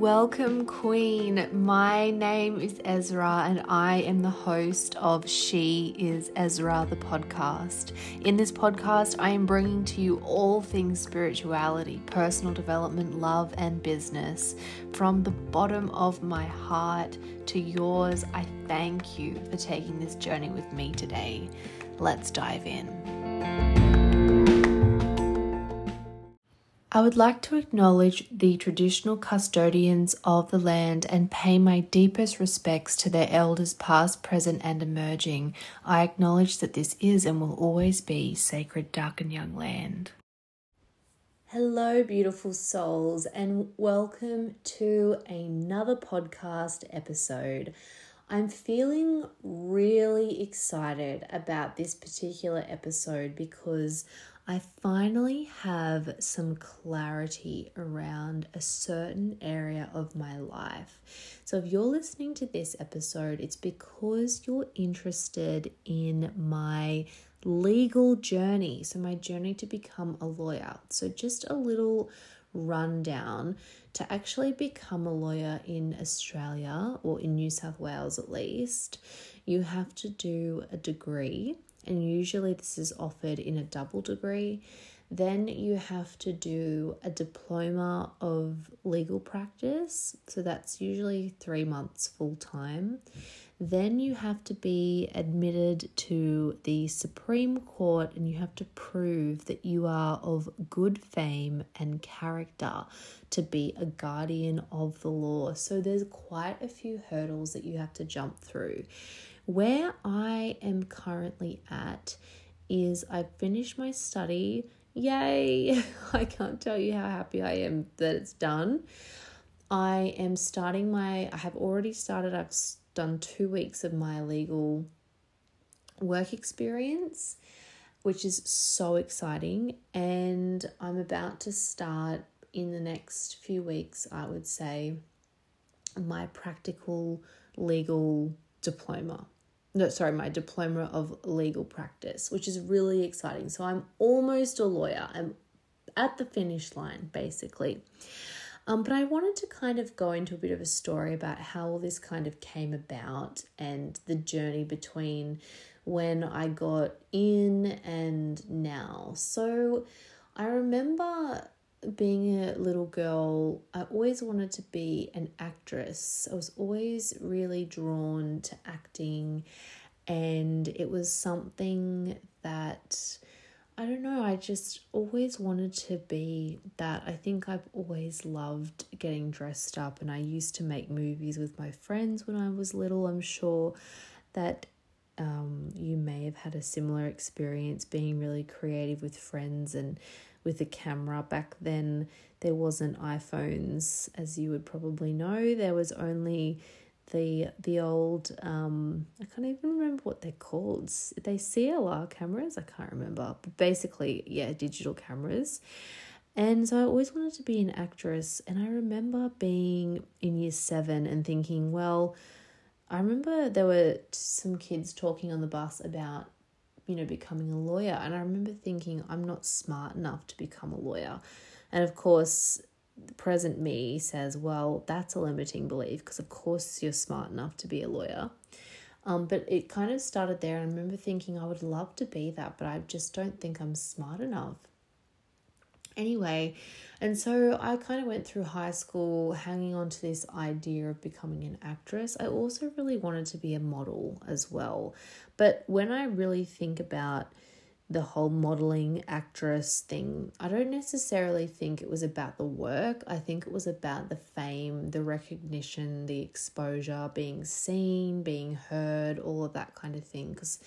Welcome, Queen. My name is Ezra, and I am the host of She is Ezra, the podcast. In this podcast, I am bringing to you all things spirituality, personal development, love, and business. From the bottom of my heart to yours, I thank you for taking this journey with me today. Let's dive in. I would like to acknowledge the traditional custodians of the land and pay my deepest respects to their elders, past, present, and emerging. I acknowledge that this is and will always be sacred, Darkinjung land. Hello, beautiful souls, and welcome to another podcast episode. I'm feeling really excited about this particular episode because I finally have some clarity around a certain area of my life. So, if you're listening to this episode, it's because you're interested in my legal journey. So, my journey to become a lawyer. So, just a little rundown to actually become a lawyer in Australia or in New South Wales at least, you have to do a degree and usually this is offered in a double degree. Then you have to do a diploma of legal practice, so that's usually three months full time. Then you have to be admitted to the Supreme Court and you have to prove that you are of good fame and character to be a guardian of the law. So there's quite a few hurdles that you have to jump through. Where I am currently at is I finished my study. Yay! I can't tell you how happy I am that it's done. I am starting my, I have already started, I've done two weeks of my legal work experience, which is so exciting. And I'm about to start in the next few weeks, I would say, my practical legal diploma no, sorry, my diploma of legal practice, which is really exciting. So I'm almost a lawyer. I'm at the finish line, basically. Um, but I wanted to kind of go into a bit of a story about how all this kind of came about and the journey between when I got in and now. So I remember being a little girl, I always wanted to be an actress. I was always really drawn to acting, and it was something that I don't know, I just always wanted to be that. I think I've always loved getting dressed up, and I used to make movies with my friends when I was little. I'm sure that um, you may have had a similar experience being really creative with friends and with a camera. Back then, there wasn't iPhones, as you would probably know. There was only the the old um I can't even remember what they're called. They CLR cameras. I can't remember, but basically, yeah, digital cameras. And so I always wanted to be an actress. And I remember being in year seven and thinking, well, I remember there were some kids talking on the bus about you know, becoming a lawyer. And I remember thinking, I'm not smart enough to become a lawyer. And of course, the present me says, well, that's a limiting belief because, of course, you're smart enough to be a lawyer. Um, but it kind of started there. And I remember thinking, I would love to be that, but I just don't think I'm smart enough. Anyway, and so I kind of went through high school hanging on to this idea of becoming an actress. I also really wanted to be a model as well. But when I really think about the whole modeling actress thing, I don't necessarily think it was about the work. I think it was about the fame, the recognition, the exposure, being seen, being heard, all of that kind of thing. Because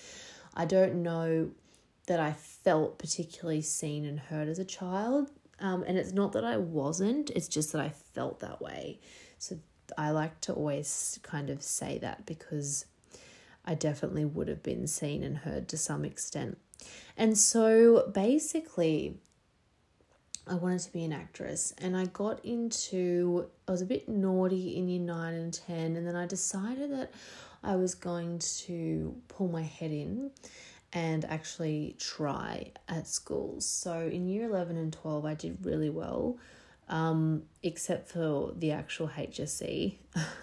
I don't know that I felt particularly seen and heard as a child. Um, and it's not that I wasn't, it's just that I felt that way. So I like to always kind of say that because I definitely would have been seen and heard to some extent. And so basically, I wanted to be an actress and I got into, I was a bit naughty in year 9 and 10, and then I decided that I was going to pull my head in and actually try at schools. So in year 11 and 12, I did really well. um, except for the actual HSC.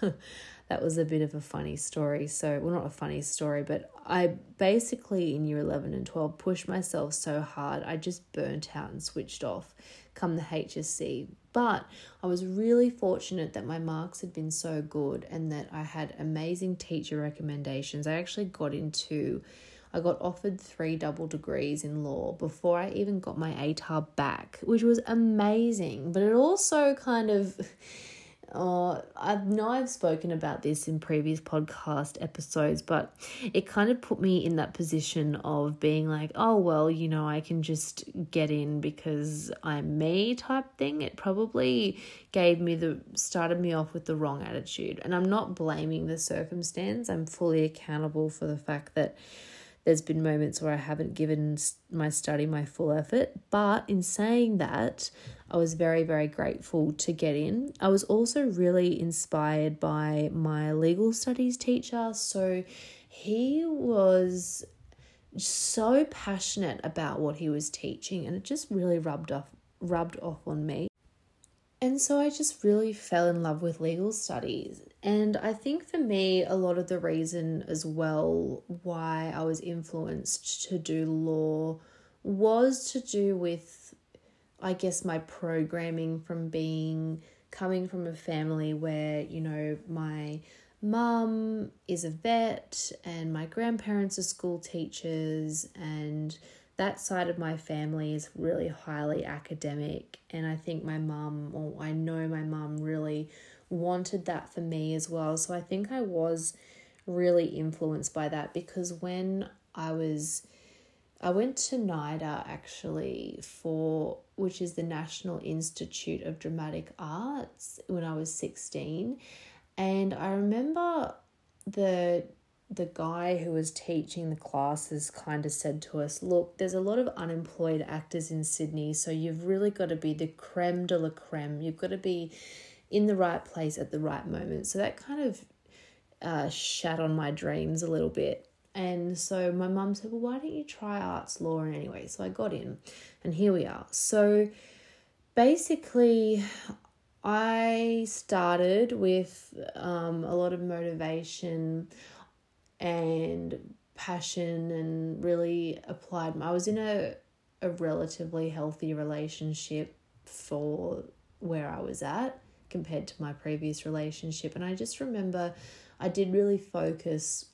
that was a bit of a funny story. So, well, not a funny story, but I basically in year 11 and 12 pushed myself so hard, I just burnt out and switched off come the HSC. But I was really fortunate that my marks had been so good and that I had amazing teacher recommendations. I actually got into I got offered three double degrees in law before I even got my ATAR back, which was amazing. But it also kind of uh, I know I've spoken about this in previous podcast episodes, but it kind of put me in that position of being like, oh, well, you know, I can just get in because I'm me type thing. It probably gave me the, started me off with the wrong attitude. And I'm not blaming the circumstance, I'm fully accountable for the fact that there's been moments where I haven't given my study my full effort. But in saying that, I was very, very grateful to get in. I was also really inspired by my legal studies teacher. So he was so passionate about what he was teaching and it just really rubbed off rubbed off on me. And so I just really fell in love with legal studies. And I think for me, a lot of the reason as well why I was influenced to do law was to do with, I guess, my programming from being coming from a family where, you know, my mum is a vet and my grandparents are school teachers and that side of my family is really highly academic and I think my mum or I know my mum really wanted that for me as well. So I think I was really influenced by that because when I was I went to NIDA actually for which is the National Institute of Dramatic Arts when I was 16 and I remember the the guy who was teaching the classes kind of said to us, Look, there's a lot of unemployed actors in Sydney, so you've really got to be the creme de la creme. You've got to be in the right place at the right moment. So that kind of uh, shat on my dreams a little bit. And so my mum said, Well, why don't you try arts law anyway? So I got in, and here we are. So basically, I started with um, a lot of motivation and passion and really applied I was in a a relatively healthy relationship for where I was at compared to my previous relationship. And I just remember I did really focus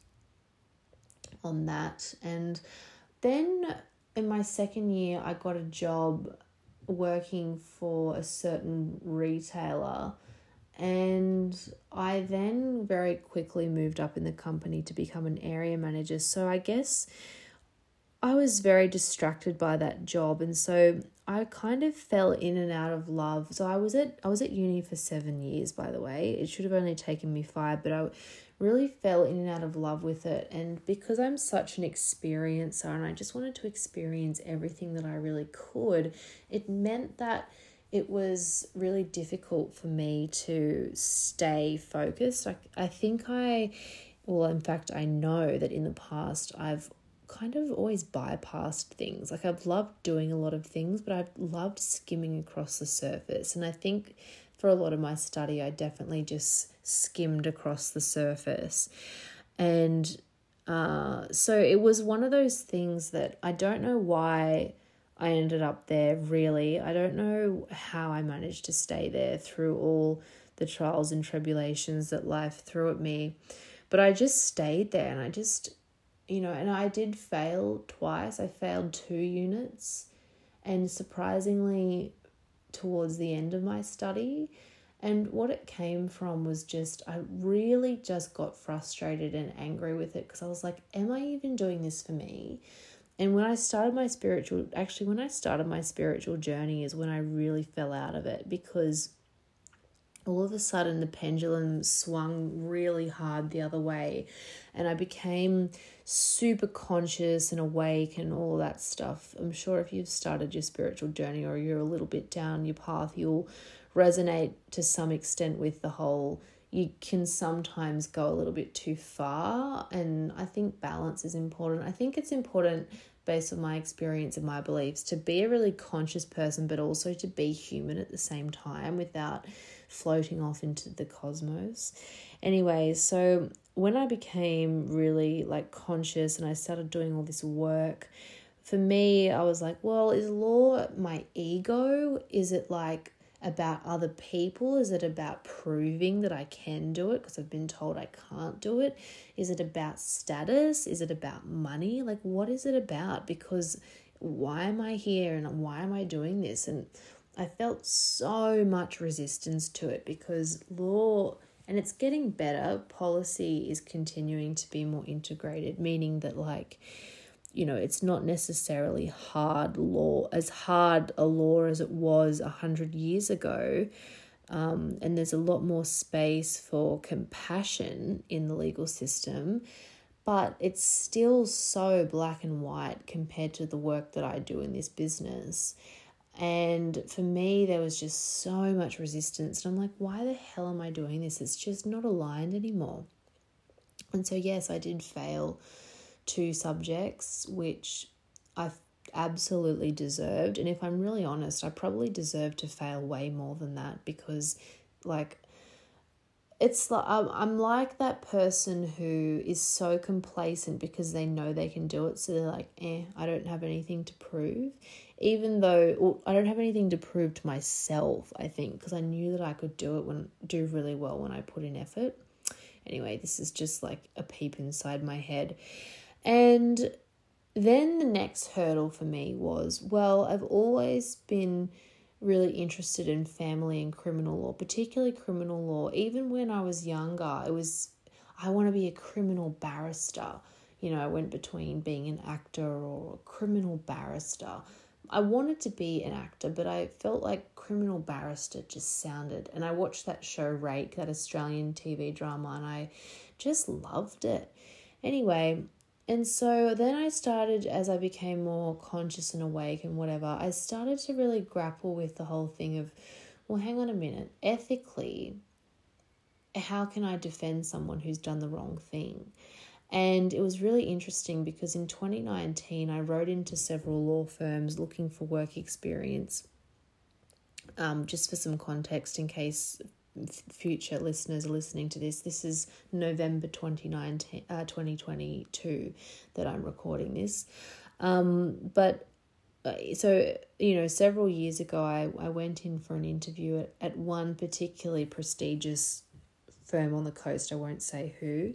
on that. And then in my second year I got a job working for a certain retailer and I then very quickly moved up in the company to become an area manager. So I guess I was very distracted by that job and so I kind of fell in and out of love. So I was at I was at uni for 7 years by the way. It should have only taken me 5, but I really fell in and out of love with it and because I'm such an experiencer and I just wanted to experience everything that I really could, it meant that it was really difficult for me to stay focused. I, I think I, well, in fact, I know that in the past I've kind of always bypassed things. Like I've loved doing a lot of things, but I've loved skimming across the surface. And I think for a lot of my study, I definitely just skimmed across the surface. And uh, so it was one of those things that I don't know why I ended up there really. I don't know how I managed to stay there through all the trials and tribulations that life threw at me. But I just stayed there and I just, you know, and I did fail twice. I failed two units. And surprisingly, towards the end of my study, and what it came from was just, I really just got frustrated and angry with it because I was like, Am I even doing this for me? And when I started my spiritual, actually, when I started my spiritual journey is when I really fell out of it because all of a sudden the pendulum swung really hard the other way and I became super conscious and awake and all that stuff. I'm sure if you've started your spiritual journey or you're a little bit down your path, you'll resonate to some extent with the whole you can sometimes go a little bit too far and I think balance is important. I think it's important based on my experience and my beliefs, to be a really conscious person, but also to be human at the same time without floating off into the cosmos. Anyway, so when I became really like conscious and I started doing all this work, for me, I was like, well, is law my ego? Is it like about other people? Is it about proving that I can do it because I've been told I can't do it? Is it about status? Is it about money? Like, what is it about? Because why am I here and why am I doing this? And I felt so much resistance to it because law, and it's getting better, policy is continuing to be more integrated, meaning that, like, you know, it's not necessarily hard law, as hard a law as it was a hundred years ago. Um, and there's a lot more space for compassion in the legal system, but it's still so black and white compared to the work that I do in this business. And for me, there was just so much resistance. And I'm like, why the hell am I doing this? It's just not aligned anymore. And so, yes, I did fail two subjects, which I absolutely deserved. And if I'm really honest, I probably deserved to fail way more than that because, like, it's like I'm like that person who is so complacent because they know they can do it. So they're like, eh, I don't have anything to prove. Even though well, I don't have anything to prove to myself, I think, because I knew that I could do it when do really well when I put in effort. Anyway, this is just like a peep inside my head. And then the next hurdle for me was well, I've always been really interested in family and criminal law, particularly criminal law. Even when I was younger, it was I want to be a criminal barrister. You know, I went between being an actor or a criminal barrister. I wanted to be an actor, but I felt like criminal barrister just sounded. And I watched that show Rake, that Australian TV drama, and I just loved it. Anyway, and so then I started, as I became more conscious and awake and whatever, I started to really grapple with the whole thing of, well, hang on a minute, ethically, how can I defend someone who's done the wrong thing? And it was really interesting because in 2019, I wrote into several law firms looking for work experience. Um, just for some context, in case future listeners are listening to this, this is November 2019, uh, 2022 that I'm recording this. Um, but uh, so, you know, several years ago, I, I went in for an interview at, at one particularly prestigious firm on the coast. I won't say who.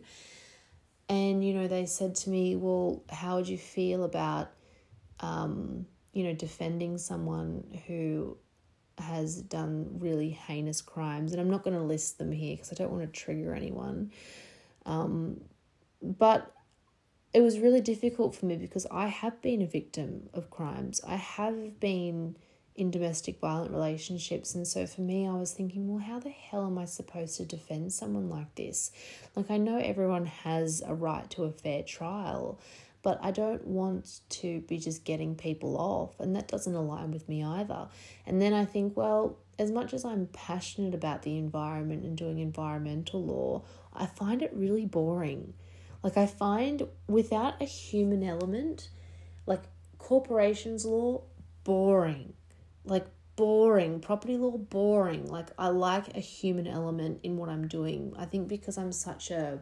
And, you know, they said to me, well, how would you feel about, um, you know, defending someone who has done really heinous crimes, and I'm not going to list them here because I don't want to trigger anyone. Um, but it was really difficult for me because I have been a victim of crimes. I have been in domestic violent relationships. And so for me, I was thinking, well, how the hell am I supposed to defend someone like this? Like, I know everyone has a right to a fair trial, but I don't want to be just getting people off, and that doesn't align with me either. And then I think, well, as much as I'm passionate about the environment and doing environmental law, I find it really boring. Like, I find without a human element, like corporations law, boring. Like, boring. Property law, boring. Like, I like a human element in what I'm doing. I think because I'm such a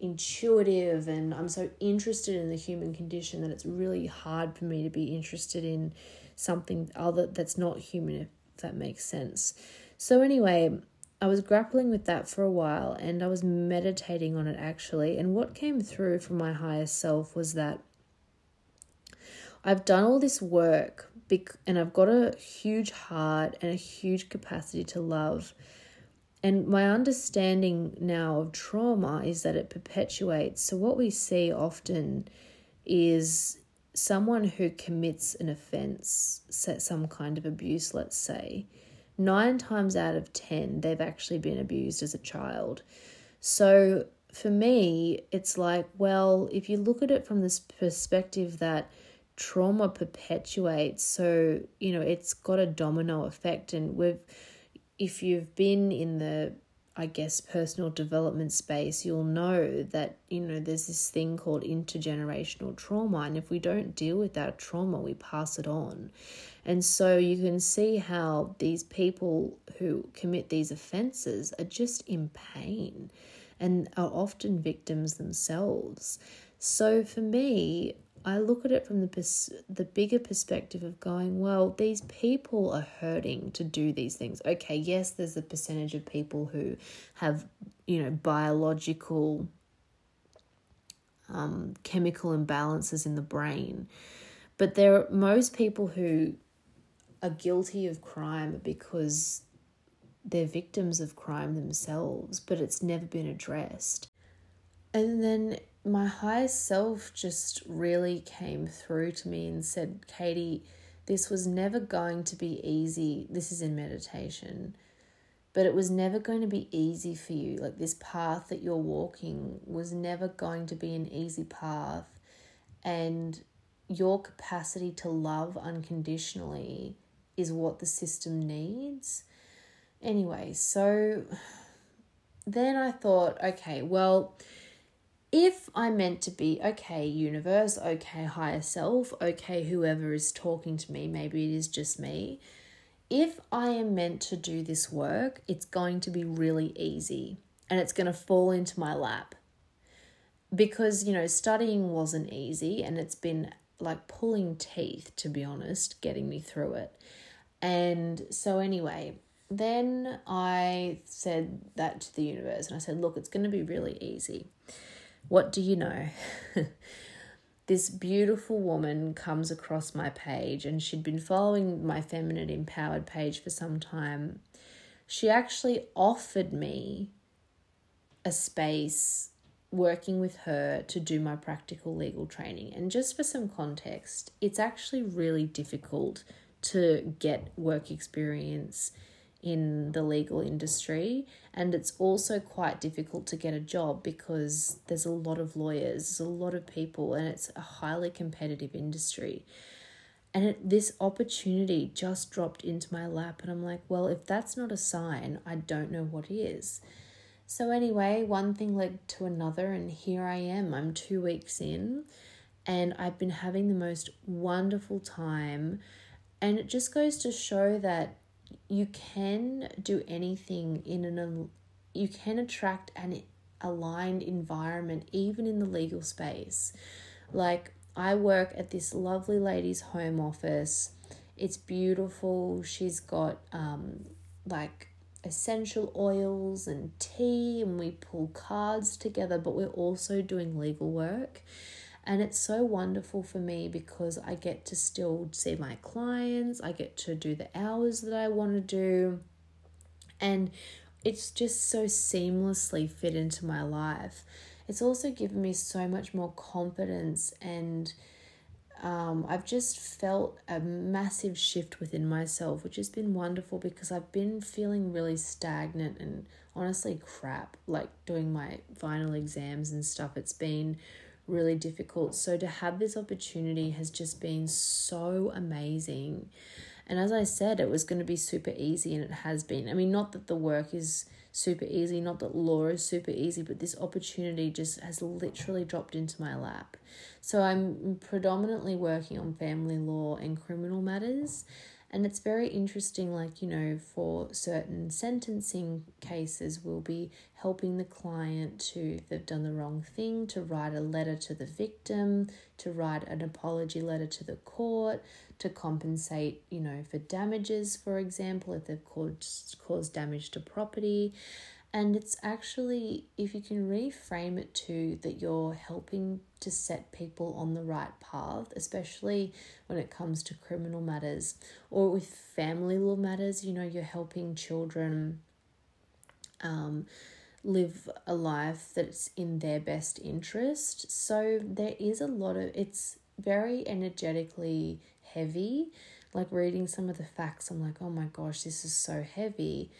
intuitive and I'm so interested in the human condition that it's really hard for me to be interested in something other that's not human, if that makes sense. So, anyway, I was grappling with that for a while and I was meditating on it actually. And what came through from my higher self was that I've done all this work and I've got a huge heart and a huge capacity to love and my understanding now of trauma is that it perpetuates. So, what we see often is someone who commits an offense, set some kind of abuse, let's say, nine times out of 10, they've actually been abused as a child. So, for me, it's like, well, if you look at it from this perspective that trauma perpetuates, so, you know, it's got a domino effect, and we've if you've been in the I guess, personal development space, you'll know that, you know, there's this thing called intergenerational trauma. And if we don't deal with that trauma, we pass it on. And so you can see how these people who commit these offenses are just in pain and are often victims themselves. So for me, I look at it from the pers- the bigger perspective of going, well, these people are hurting to do these things. Okay, yes, there's a percentage of people who have, you know, biological um, chemical imbalances in the brain, but there are most people who are guilty of crime because they're victims of crime themselves, but it's never been addressed. And then my higher self just really came through to me and said, Katie, this was never going to be easy. This is in meditation, but it was never going to be easy for you. Like this path that you're walking was never going to be an easy path. And your capacity to love unconditionally is what the system needs. Anyway, so then I thought, okay, well, if I'm meant to be okay, universe, okay, higher self, okay, whoever is talking to me, maybe it is just me. If I am meant to do this work, it's going to be really easy and it's going to fall into my lap. Because, you know, studying wasn't easy and it's been like pulling teeth, to be honest, getting me through it. And so, anyway, then I said that to the universe and I said, look, it's going to be really easy. What do you know? this beautiful woman comes across my page, and she'd been following my feminine empowered page for some time. She actually offered me a space working with her to do my practical legal training. And just for some context, it's actually really difficult to get work experience in the legal industry and it's also quite difficult to get a job because there's a lot of lawyers there's a lot of people and it's a highly competitive industry. And it, this opportunity just dropped into my lap and i'm like well if that's not a sign i don't know what is. So anyway one thing led to another and here i am. I'm two weeks in and i've been having the most wonderful time. And it just goes to show that you can do anything in an you can attract an aligned environment even in the legal space. Like i work at this lovely lady's home office. It's beautiful. She's got um like essential oils and tea and we pull cards together but we're also doing legal work and it's so wonderful for me because I get to still see my clients, I get to do the hours that I want to do. And it's just so seamlessly fit into my life. It's also given me so much more confidence and um, I've just felt a massive shift within myself, which has been wonderful because I've been feeling really stagnant and honestly crap, like doing my final exams and stuff. It's been really difficult. So to have this opportunity has just been so amazing. And as I said, it was going to be super easy, and it has been. I mean, not that the work is super easy, not that law is super easy, but this opportunity just has literally dropped into my lap. So I'm predominantly working on family law and criminal matters. And it's very interesting, like, you know, for certain sentencing cases, we'll be helping the client to, if they've done the wrong thing, to write a letter to the victim, to write an apology letter to the court, to compensate, you know, for damages, for example, if they've caused, caused damage to property. And it's actually, if you can reframe it to that you're helping to set people on the right path, especially when it comes to criminal matters or with family law matters, you know, you're helping children um, live a life that's in their best interest. So there is a lot of, it's very energetically heavy. Like reading some of the facts, I'm like, oh my gosh, this is so heavy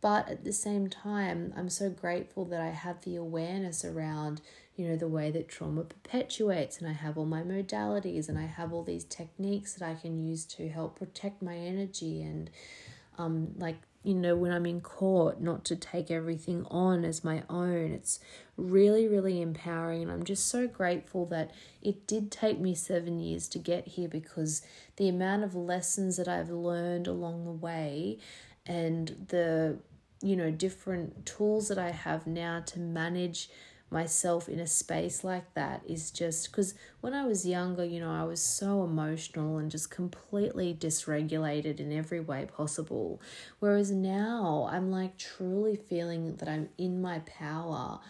but at the same time, I'm so grateful that I have the awareness around, you know, the way that trauma perpetuates, and I have all my modalities, and I have all these techniques that I can use to help protect my energy and um, like you know, when I'm in court, not to take everything on as my own. It's really, really empowering. And I'm just so grateful that it did take me seven years to get here because the amount of lessons that I've learned along the way and the, you know, different tools that I have now to manage myself in a space like that is just because when I was younger, you know, I was so emotional and just completely dysregulated in every way possible. Whereas now I'm like truly feeling that I'm in my power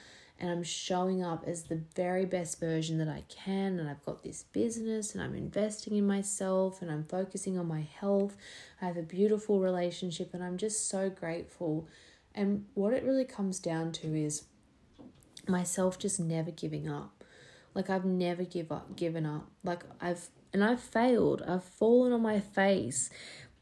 and I'm showing up as the very best version that I can. And I've got this business and I'm investing in myself and I'm focusing on my health. I have a beautiful relationship and I'm just so grateful. And what it really comes down to is myself just never giving up. Like I've never give up given up. Like I've and I've failed. I've fallen on my face.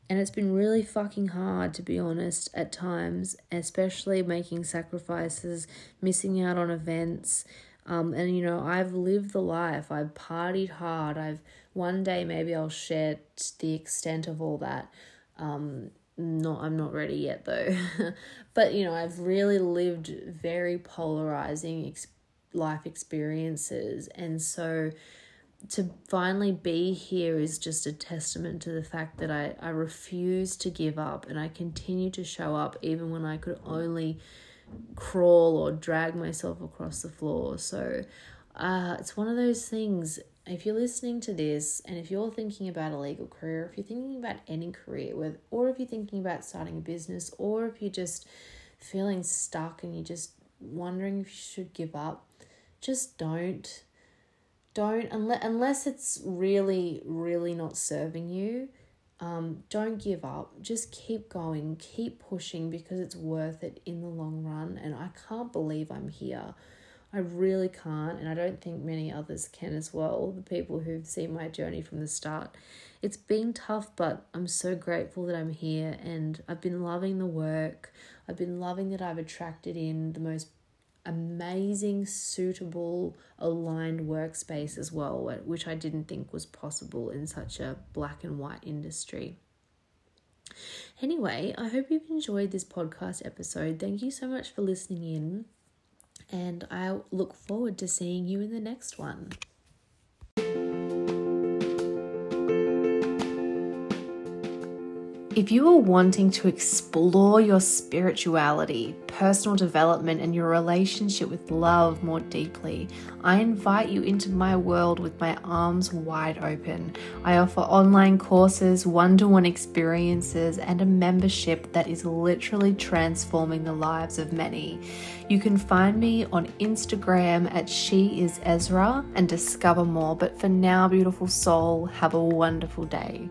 And it's been really fucking hard to be honest at times, especially making sacrifices, missing out on events. Um, and you know, I've lived the life. I've partied hard. I've one day maybe I'll share the extent of all that. Um, not I'm not ready yet though. but you know, I've really lived very polarizing ex- life experiences and so to finally be here is just a testament to the fact that I, I refuse to give up and I continue to show up even when I could only crawl or drag myself across the floor. So uh, it's one of those things if you're listening to this and if you're thinking about a legal career, if you're thinking about any career, with, or if you're thinking about starting a business, or if you're just feeling stuck and you're just wondering if you should give up, just don't. Don't unless unless it's really really not serving you. Um, don't give up. Just keep going. Keep pushing because it's worth it in the long run. And I can't believe I'm here. I really can't, and I don't think many others can as well, the people who've seen my journey from the start. It's been tough, but I'm so grateful that I'm here and I've been loving the work. I've been loving that I've attracted in the most amazing, suitable, aligned workspace as well, which I didn't think was possible in such a black and white industry. Anyway, I hope you've enjoyed this podcast episode. Thank you so much for listening in and I look forward to seeing you in the next one. If you are wanting to explore your spirituality, personal development, and your relationship with love more deeply, I invite you into my world with my arms wide open. I offer online courses, one to one experiences, and a membership that is literally transforming the lives of many. You can find me on Instagram at She Is Ezra and discover more. But for now, beautiful soul, have a wonderful day.